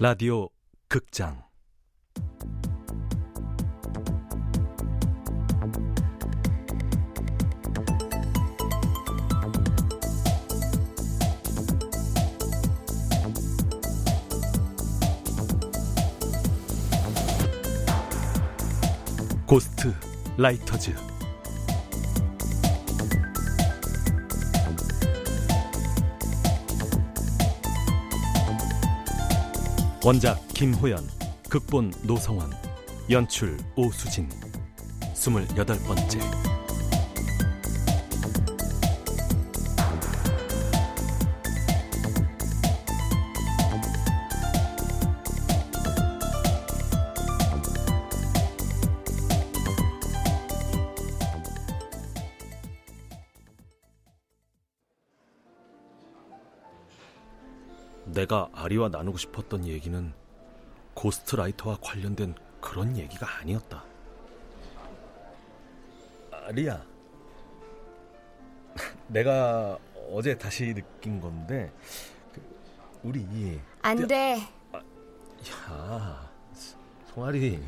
라디오 극장. 고스트 라이터즈 원작 김호연 극본 노성원 연출 오수진. 스물여덟 번째 내가 아리와 나누고 싶었던 얘기는 고스트라이터와 관련된 그런 얘기가 아니었다. 아리야, 내가 어제 다시 느낀 건데 그, 우리 안 돼. 야, 송아리.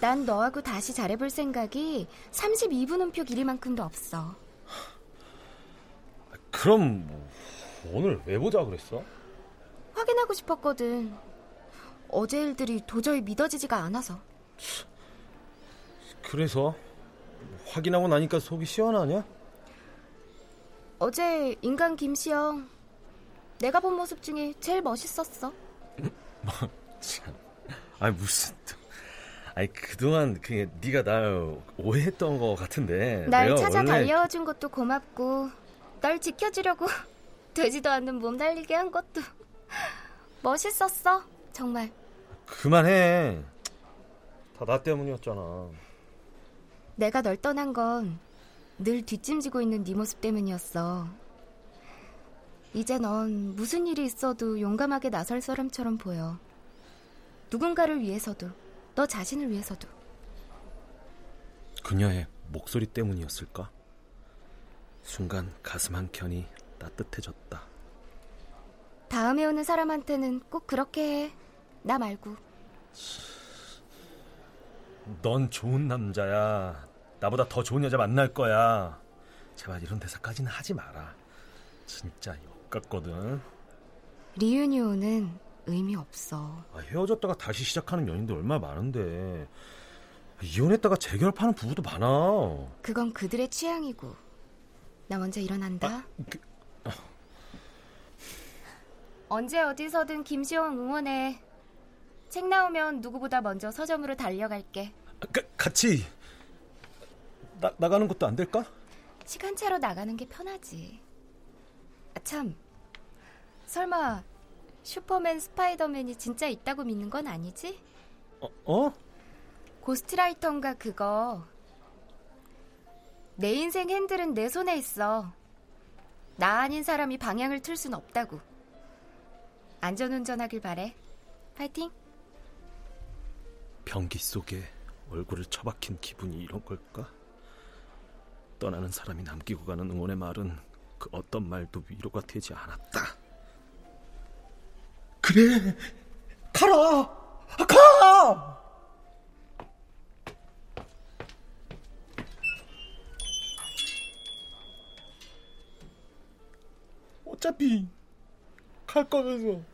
난 너하고 다시 잘해볼 생각이 32분 음표 길이만큼도 없어. 그럼 뭐, 오늘 왜 보자 그랬어? 확인하고 싶었거든. 어제 일들이 도저히 믿어지지가 않아서. 그래서 확인하고 나니까 속이 시원하냐? 어제 인간 김시영 내가 본 모습 중에 제일 멋있었어. 뭐 참. 아니 무슨 아니 그동안 그 네가 날 오해했던 거 같은데 날 찾아 원래... 달려준 것도 고맙고 널 지켜주려고 되지도 않는 몸 달리게 한 것도 멋있었어, 정말. 그만해. 다 나 때문이었잖아. 내가 널 떠난 건 늘 뒷짐지고 있는 네 모습 때문이었어. 이제 넌 무슨 일이 있어도 용감하게 나설 사람처럼 보여. 누군가를 위해서도, 너 자신을 위해서도. 그녀의 목소리 때문이었을까? 순간 가슴 한 켠이 따뜻해졌다. 다음에 오는 사람한테는 꼭 그렇게 해. 나 말고. 넌 좋은 남자야. 나보다 더 좋은 여자 만날 거야. 제발 이런 대사까지는 하지 마라. 진짜 역같거든. 리유니온은 의미 없어. 아, 헤어졌다가 다시 시작하는 연인도 얼마나 많은데. 이혼했다가 재결합하는 부부도 많아. 그건 그들의 취향이고. 나 먼저 일어난다. 아, 그... 언제 어디서든 김시영 응원해. 책 나오면 누구보다 먼저 서점으로 달려갈게. 가, 같이 나, 나가는 것도 안 될까? 시간차로 나가는 게 편하지. 아, 참. 설마 슈퍼맨 스파이더맨이 진짜 있다고 믿는 건 아니지? 어? 어? 고스트라이터인가 그거. 내 인생 핸들은 내 손에 있어. 나 아닌 사람이 방향을 틀 순 없다고. 안전운전하길 바래. 파이팅. 변기 속에 얼굴을 처박힌 기분이 이런 걸까? 떠나는 사람이 남기고 가는 응원의 말은 그 어떤 말도 위로가 되지 않았다. 그래, 가라, 가! 어차피 갈 거면서.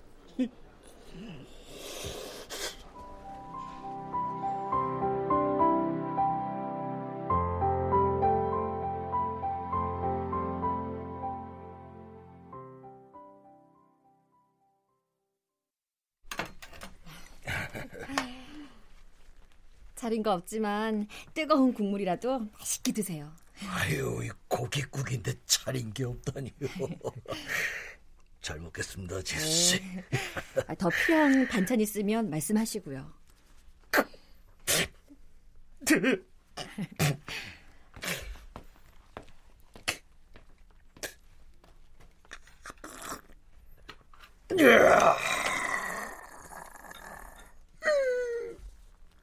차린 거 없지만 뜨거운 국물이라도 맛있게 드세요. 아유, 고깃국인데 차린 게 없다니요. 잘 먹겠습니다, 제수 씨. 네. 아, 더 필요한 반찬 있으면 말씀하시고요.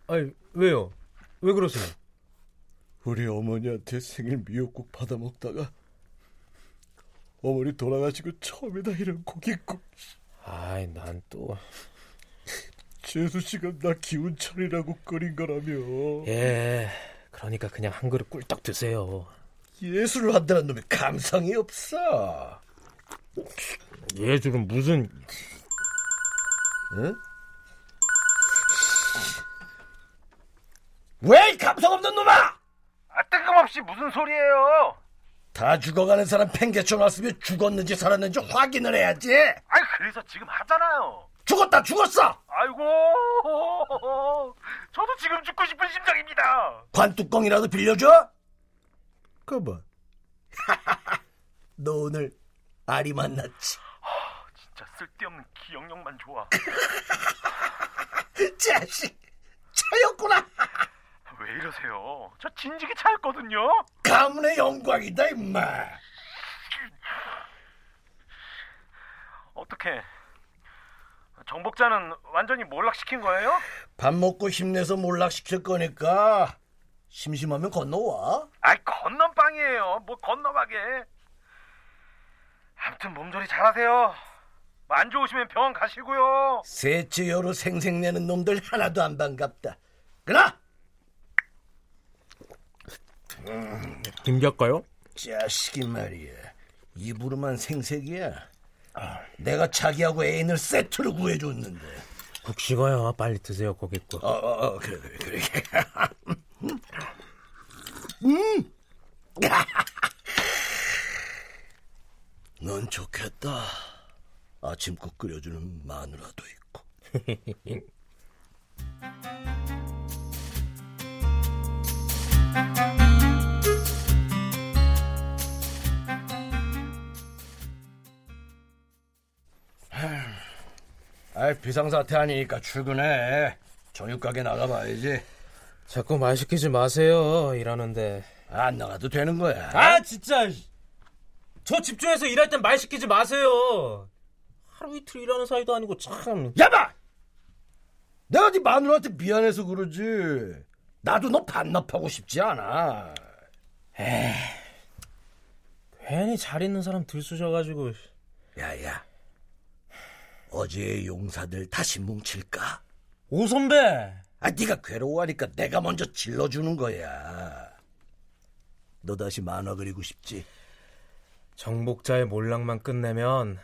아니 왜요? 왜 그러세요? 우리 어머니한테 생일 미역국 받아 먹다가 어머니 돌아가시고 처음이다 이런 고깃국. 아이 난 또 재수 씨가 나 기운 차리라고 끓인 거라며. 예, 그러니까 그냥 한 그릇 꿀떡 드세요. 예술을 한다는 놈이 감성이 없어. 예술은 무슨... 응? 왜 감성 없는 놈아! 아, 뜬금없이 무슨 소리예요? 다 죽어가는 사람 팽개쳐 놨으면 죽었는지 살았는지 확인을 해야지. 아니, 그래서 지금 하잖아요. 죽었다 죽었어. 아이고, 저도 지금 죽고 싶은 심정입니다. 관뚜껑이라도 빌려줘? 그봐. 너 오늘 아리 만났지? 진짜 쓸데없는 기억력만 좋아. 자식, 차였구나. 왜 이러세요? 저 진지게 차였거든요. 가문의 영광이다 임마. 어떻게? 정복자는 완전히 몰락시킨 거예요? 밥 먹고 힘내서 몰락시킬 거니까 심심하면 건너와. 아이 건넌 빵이에요. 뭐 건너가게. 아무튼 몸조리 잘하세요. 뭐안 좋으시면 병원 가시고요. 셋째 여로 생색내는 놈들 하나도 안 반갑다. 그나 김 작가요? 자식이 말이야. 입으로만 생색이야. 내가 자기하고 애인을 세트로 구해줬는데. 국 식어요. 빨리 드세요, 고깃국. 어, 어, 어 그래, 그래, 그래. 음! 넌 좋겠다. 아침국 끓여주는 마누라도 있고. 아, 비상사태 아니니까 출근해. 정육 가게 나가봐야지. 자꾸 말 시키지 마세요. 일하는데. 안 나가도 되는 거야. 아, 진짜. 저 집중해서 일할 땐 말 시키지 마세요. 하루 이틀 일하는 사이도 아니고 참. 야봐! 내가 네 마누라한테 미안해서 그러지. 나도 너 반납하고 싶지 않아. 괜히 잘 있는 사람 들쑤셔가지고. 야야. 어제의 용사들 다시 뭉칠까? 오 선배. 아, 네가 괴로워하니까 내가 먼저 질러주는 거야. 너 다시 만화 그리고 싶지? 정복자의 몰락만 끝내면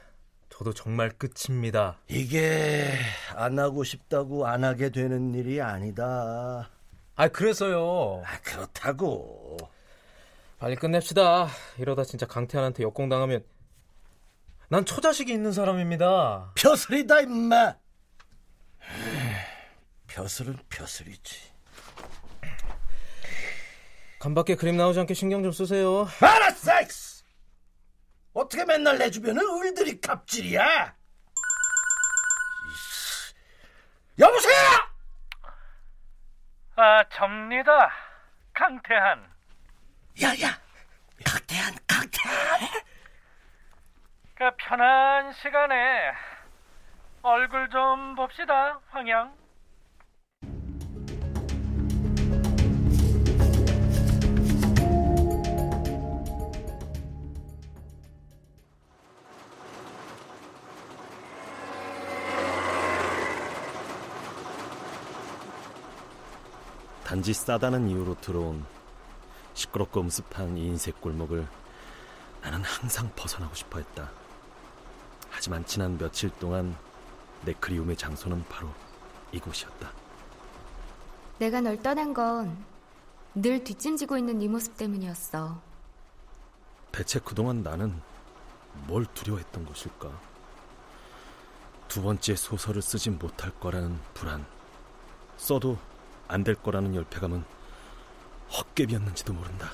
저도 정말 끝입니다. 이게 안 하고 싶다고 안 하게 되는 일이 아니다. 아 그래서요. 아, 그렇다고. 빨리 끝냅시다. 이러다 진짜 강태환한테 역공당하면 난 처자식이 있는 사람입니다. 벼슬이다 임마. 벼슬은 벼슬이지. 간밖에 그림 나오지 않게 신경 좀 쓰세요. 알았어. 어떻게 맨날 내 주변은 을들이 갑질이야? 이씨. 여보세요. 아, 접니다. 강태한. 야야. 강태한 강태한. 그 편한 시간에 얼굴 좀 봅시다, 황양. 단지 싸다는 이유로 들어온 시끄럽고 음습한 이 인쇄 골목을 나는 항상 벗어나고 싶어 했다. 하지만 지난 며칠 동안 내 그리움의 장소는 바로 이곳이었다. 내가 널 떠난 건 늘 뒷짐지고 있는 네 모습 때문이었어. 대체 그동안 나는 뭘 두려워했던 것일까? 두 번째 소설을 쓰지 못할 거라는 불안, 써도 안 될 거라는 열패감은 헛개비였는지도 모른다.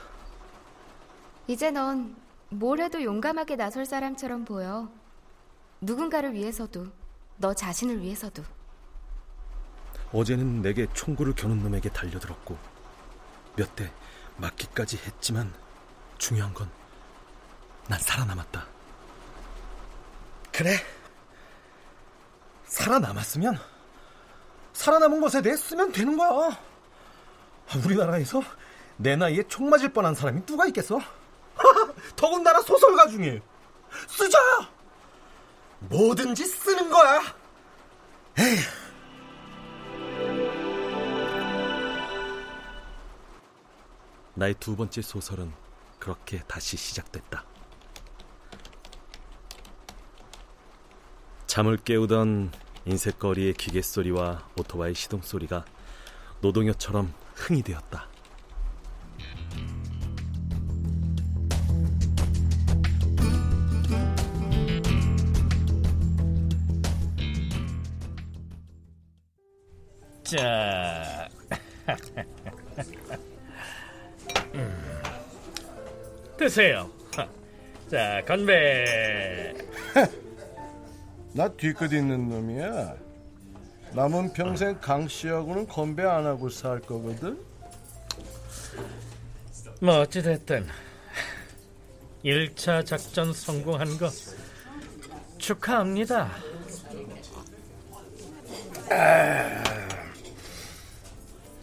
이제 넌 뭘 해도 용감하게 나설 사람처럼 보여. 누군가를 위해서도, 너 자신을 위해서도. 어제는 내게 총구를 겨눈 놈에게 달려들었고 몇 대 맞기까지 했지만 중요한 건 난 살아남았다. 그래. 살아남았으면 살아남은 것에 대해 쓰면 되는 거야. 우리나라에서 내 나이에 총 맞을 뻔한 사람이 누가 있겠어? 더군다나 소설가 중에 쓰자. 뭐든지 쓰는 거야. 에휴. 나의 두 번째 소설은 그렇게 다시 시작됐다. 잠을 깨우던 인셋거리의 기계 소리와 오토바이 시동 소리가 노동요처럼 흥이 되었다. 자, 음. 드세요. 자, 건배. 나 뒤끝 있는 놈이야. 남은 평생 강 씨하고는 건배 안 하고 살 거거든. 뭐 어찌 됐든 1차 작전 성공한 거 축하합니다.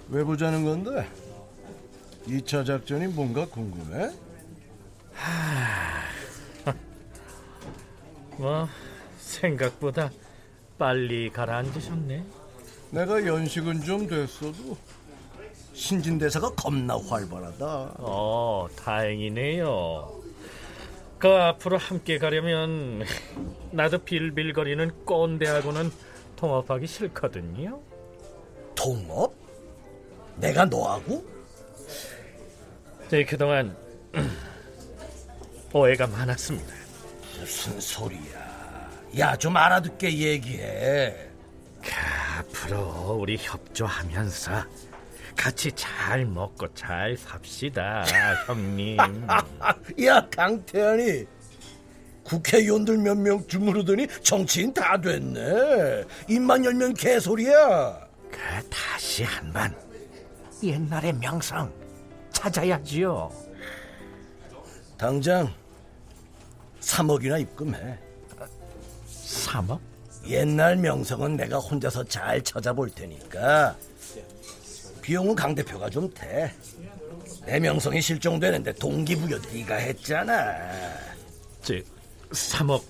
왜 보자는 건데? 2차 작전이 뭔가 궁금해? 뭐 생각보다 빨리 가라앉으셨네. 내가 연식은 좀 됐어도 신진대사가 겁나 활발하다. 어, 다행이네요. 그 앞으로 함께 가려면 나도 빌빌거리는 꼰대하고는 통합하기 싫거든요. 통업? 내가 너하고? 제 그동안 오해가 많았습니다. 무슨 소리야. 야, 좀 알아듣게 얘기해. 앞으로 우리 협조하면서 같이 잘 먹고 잘 삽시다, 형님. 야, 강태현이 국회의원들 몇 명 주무르더니 정치인 다 됐네. 입만 열면 개소리야. 그 다시 한 번 옛날의 명성 찾아야지요. 당장 3억이나 입금해. 3억? 옛날 명성은 내가 혼자서 잘 찾아볼 테니까 비용은 강 대표가 좀 돼. 내 명성이 실종되는데 동기부여 네가 했잖아. 즉 3억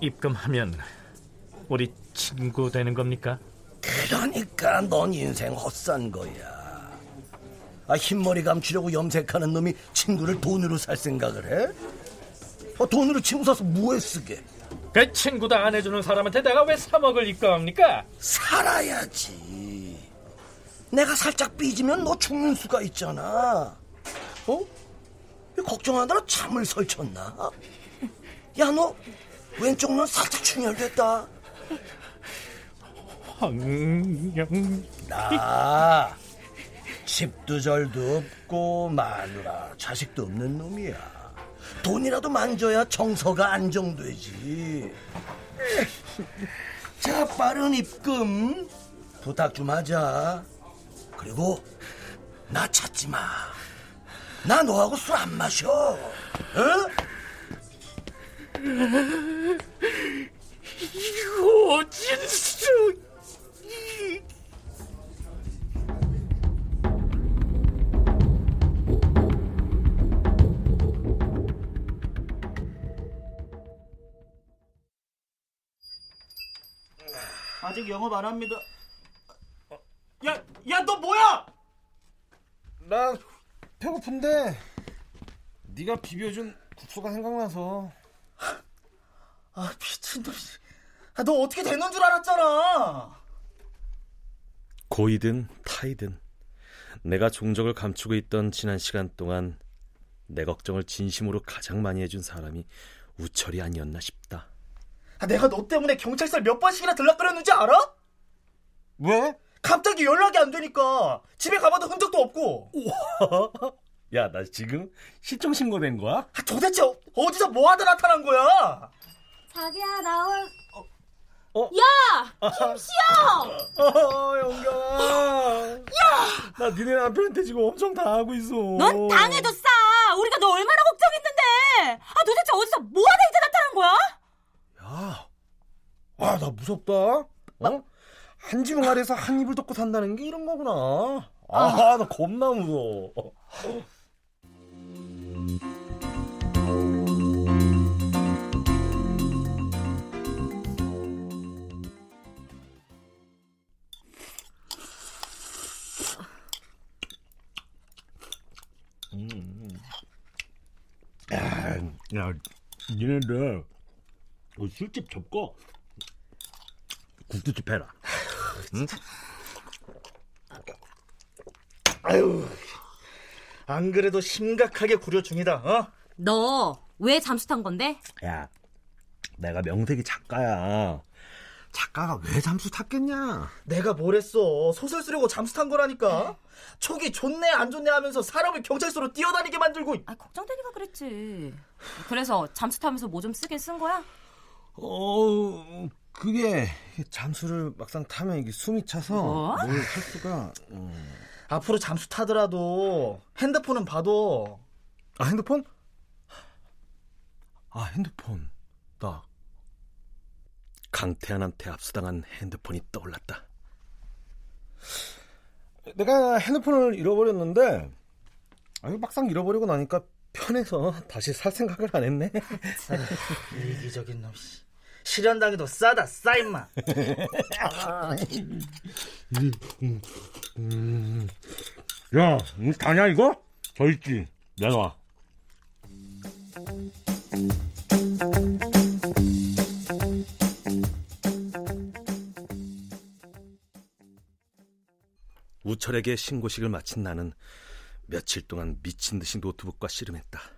입금하면 우리 친구 되는 겁니까? 그러니까 넌 인생 헛산 거야. 아, 흰머리 감추려고 염색하는 놈이 친구를 돈으로 살 생각을 해? 아, 돈으로 친구 사서 뭐에 쓰게? 그 친구도 안 해주는 사람한테 내가 왜 3억을 입금합니까? 살아야지. 내가 살짝 삐지면 너 죽는 수가 있잖아. 어? 걱정하느라 잠을 설쳤나? 야, 너 왼쪽 눈 살짝 충혈됐다. 황영 나 집도 절도 없고 마누라 자식도 없는 놈이야. 돈이라도 만져야 정서가 안정되지. 자, 빠른 입금 부탁 좀 하자. 그리고 나 찾지 마. 나 너하고 술 안 마셔. 어? 오진수 아직 영업 안 합니다. 야, 야, 너 뭐야? 나 배고픈데 네가 비벼준 국수가 생각나서 아, 미친놈. 아, 너 어떻게 되는 줄 알았잖아. 고이든 타이든 내가 종적을 감추고 있던 지난 시간 동안 내 걱정을 진심으로 가장 많이 해준 사람이 우철이 아니었나 싶다. 아, 내가 너 때문에 경찰서 몇 번씩이나 들락거렸는지 알아? 왜? 갑자기 연락이 안 되니까 집에 가봐도 흔적도 없고. 야 나 지금 실종 신고된 거야? 아, 도대체 어- 어디서 뭐 하다 나타난 거야? 자기야 나올 어, 영경아. 야! 나 니네 남편한테 지금 엄청 당하고 있어. 넌 당해도 싸. 우리가 너 얼마나 걱정했는데. 아 도대체 어디서 뭐 하다 이제 나타난 거야? 야, 와, 나 무섭다. 어? 한 지붕 아래서 한 입을 덮고 산다는 게 이런 거구나. 아, 아. 나 겁나 무서워. 음, 음. 야, 야, 니네들 술집 접고 국수집 해라. 응? 아유, 안 그래도 심각하게 구려 중이다. 어? 너 왜 잠수 탄 건데? 야, 내가 명색이 작가야. 작가가 왜 잠수 탔겠냐? 내가 뭘 했어? 소설 쓰려고 잠수 탄 거라니까. 촉이 좋네 안 좋네 하면서 사람을 경찰서로 뛰어다니게 만들고. 아, 걱정되니까 그랬지. 그래서 잠수 타면서 뭐 좀 쓰게 쓴 거야? 어, 그게 잠수를 막상 타면 이게 숨이 차서 뭐? 뭘할 수가. 음. 앞으로 잠수 타더라도 핸드폰은 봐도 아 핸드폰? 아 핸드폰 나 강태환한테 압수당한 핸드폰이 떠올랐다. 내가 핸드폰을 잃어버렸는데 아니 막상 잃어버리고 나니까 편해서 다시 살 생각을 안 했네. 이기적인 놈. 씨. 실현당해도 싸다 싸 임마. 야, 뭐 다냐 이거? 저 있지. 내놔. 우철에게 신고식을 마친 나는 며칠 동안 미친 듯이 노트북과 씨름했다.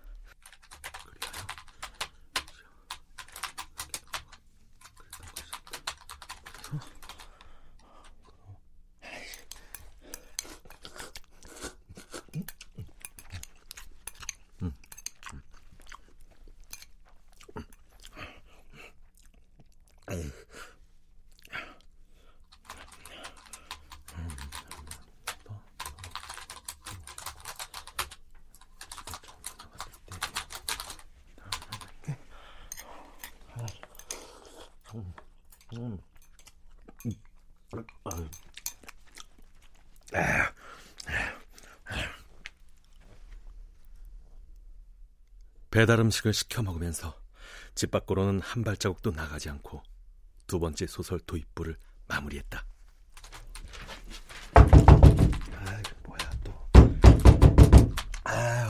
배달 음식을 시켜 먹으면서 집 밖으로는 한 발자국도 나가지 않고 두 번째 소설 도입부를 마무리했다. 아, 뭐야 또. 아유,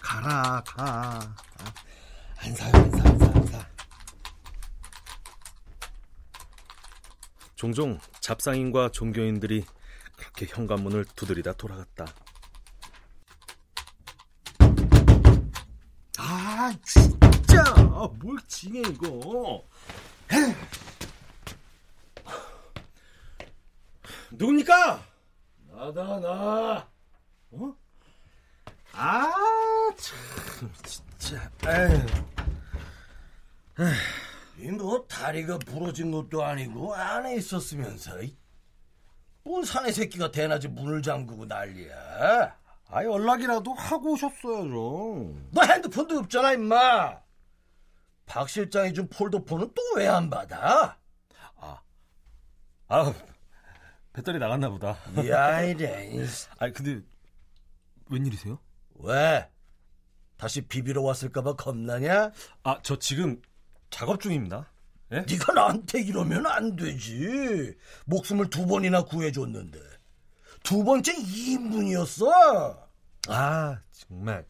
가라, 가. 아, 안 사요, 안 사, 안 사, 안 사. 종종 잡상인과 종교인들이 그렇게 현관문을 두드리다 돌아갔다. 뭘 징해 이거. 누굽니까? 나다 나. 어? 아, 참, 진짜. 이뭐 다리가 부러진 것도 아니고 안에 있었으면서 이- 뭔 사내 새끼가 대낮에 문을 잠그고 난리야. 아, 연락이라도 하고 오셨어야죠. 너 핸드폰도 없잖아 임마. 박 실장이 준 폴더폰은 또 왜 안 받아? 아, 배터리 나갔나 보다. 야 이래. 아니, 근데 웬일이세요? 왜? 다시 비비러 왔을까봐 겁나냐? 아, 저 지금 작업 중입니다. 예? 네가 나한테 이러면 안 되지. 목숨을 두 번이나 구해줬는데 두 번째 2인분이었어. 아, 정말.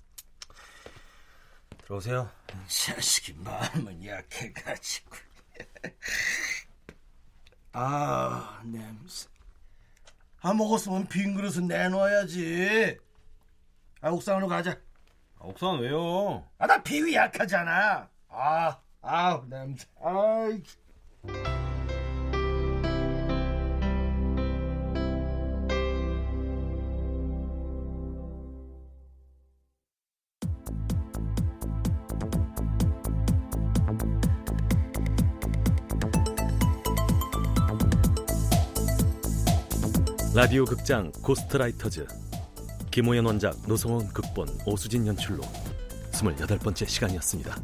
들어오세요. 자식이 마음은 약해가지고. 아 냄새. 아 먹었으면 빈 그릇은 내놔야지. 아 옥상으로 가자. 아, 옥상 왜요? 아 나 비위 약하잖아. 아, 아 냄새. 아이. 라디오 극장 고스트라이터즈 김호연 원작 노성원 극본 오수진 연출로 28번째 시간이었습니다.